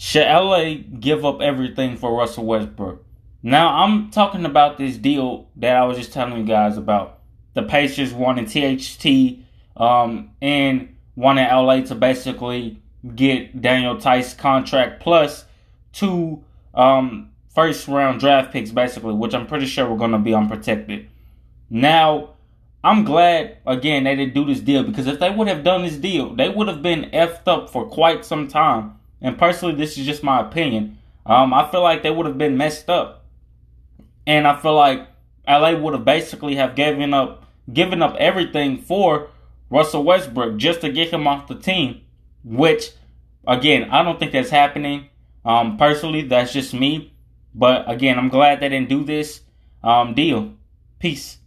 should LA give up everything for Russell Westbrook? Now I'm talking about this deal that I was just telling you guys about. The Pacers wanting THT um, and wanting LA to basically get Daniel Theis contract plus two um, first round draft picks, basically, which I'm pretty sure we're going to be unprotected. Now, I'm glad, again, they didn't do this deal because if they would have done this deal, they would have been effed up for quite some time. And personally, this is just my opinion. Um, I feel like they would have been messed up. And I feel like LA would have basically have given up given up everything for Russell Westbrook just to get him off the team. Which again, I don't think that's happening. Um, personally, that's just me. But again, I'm glad they didn't do this um, deal. Peace.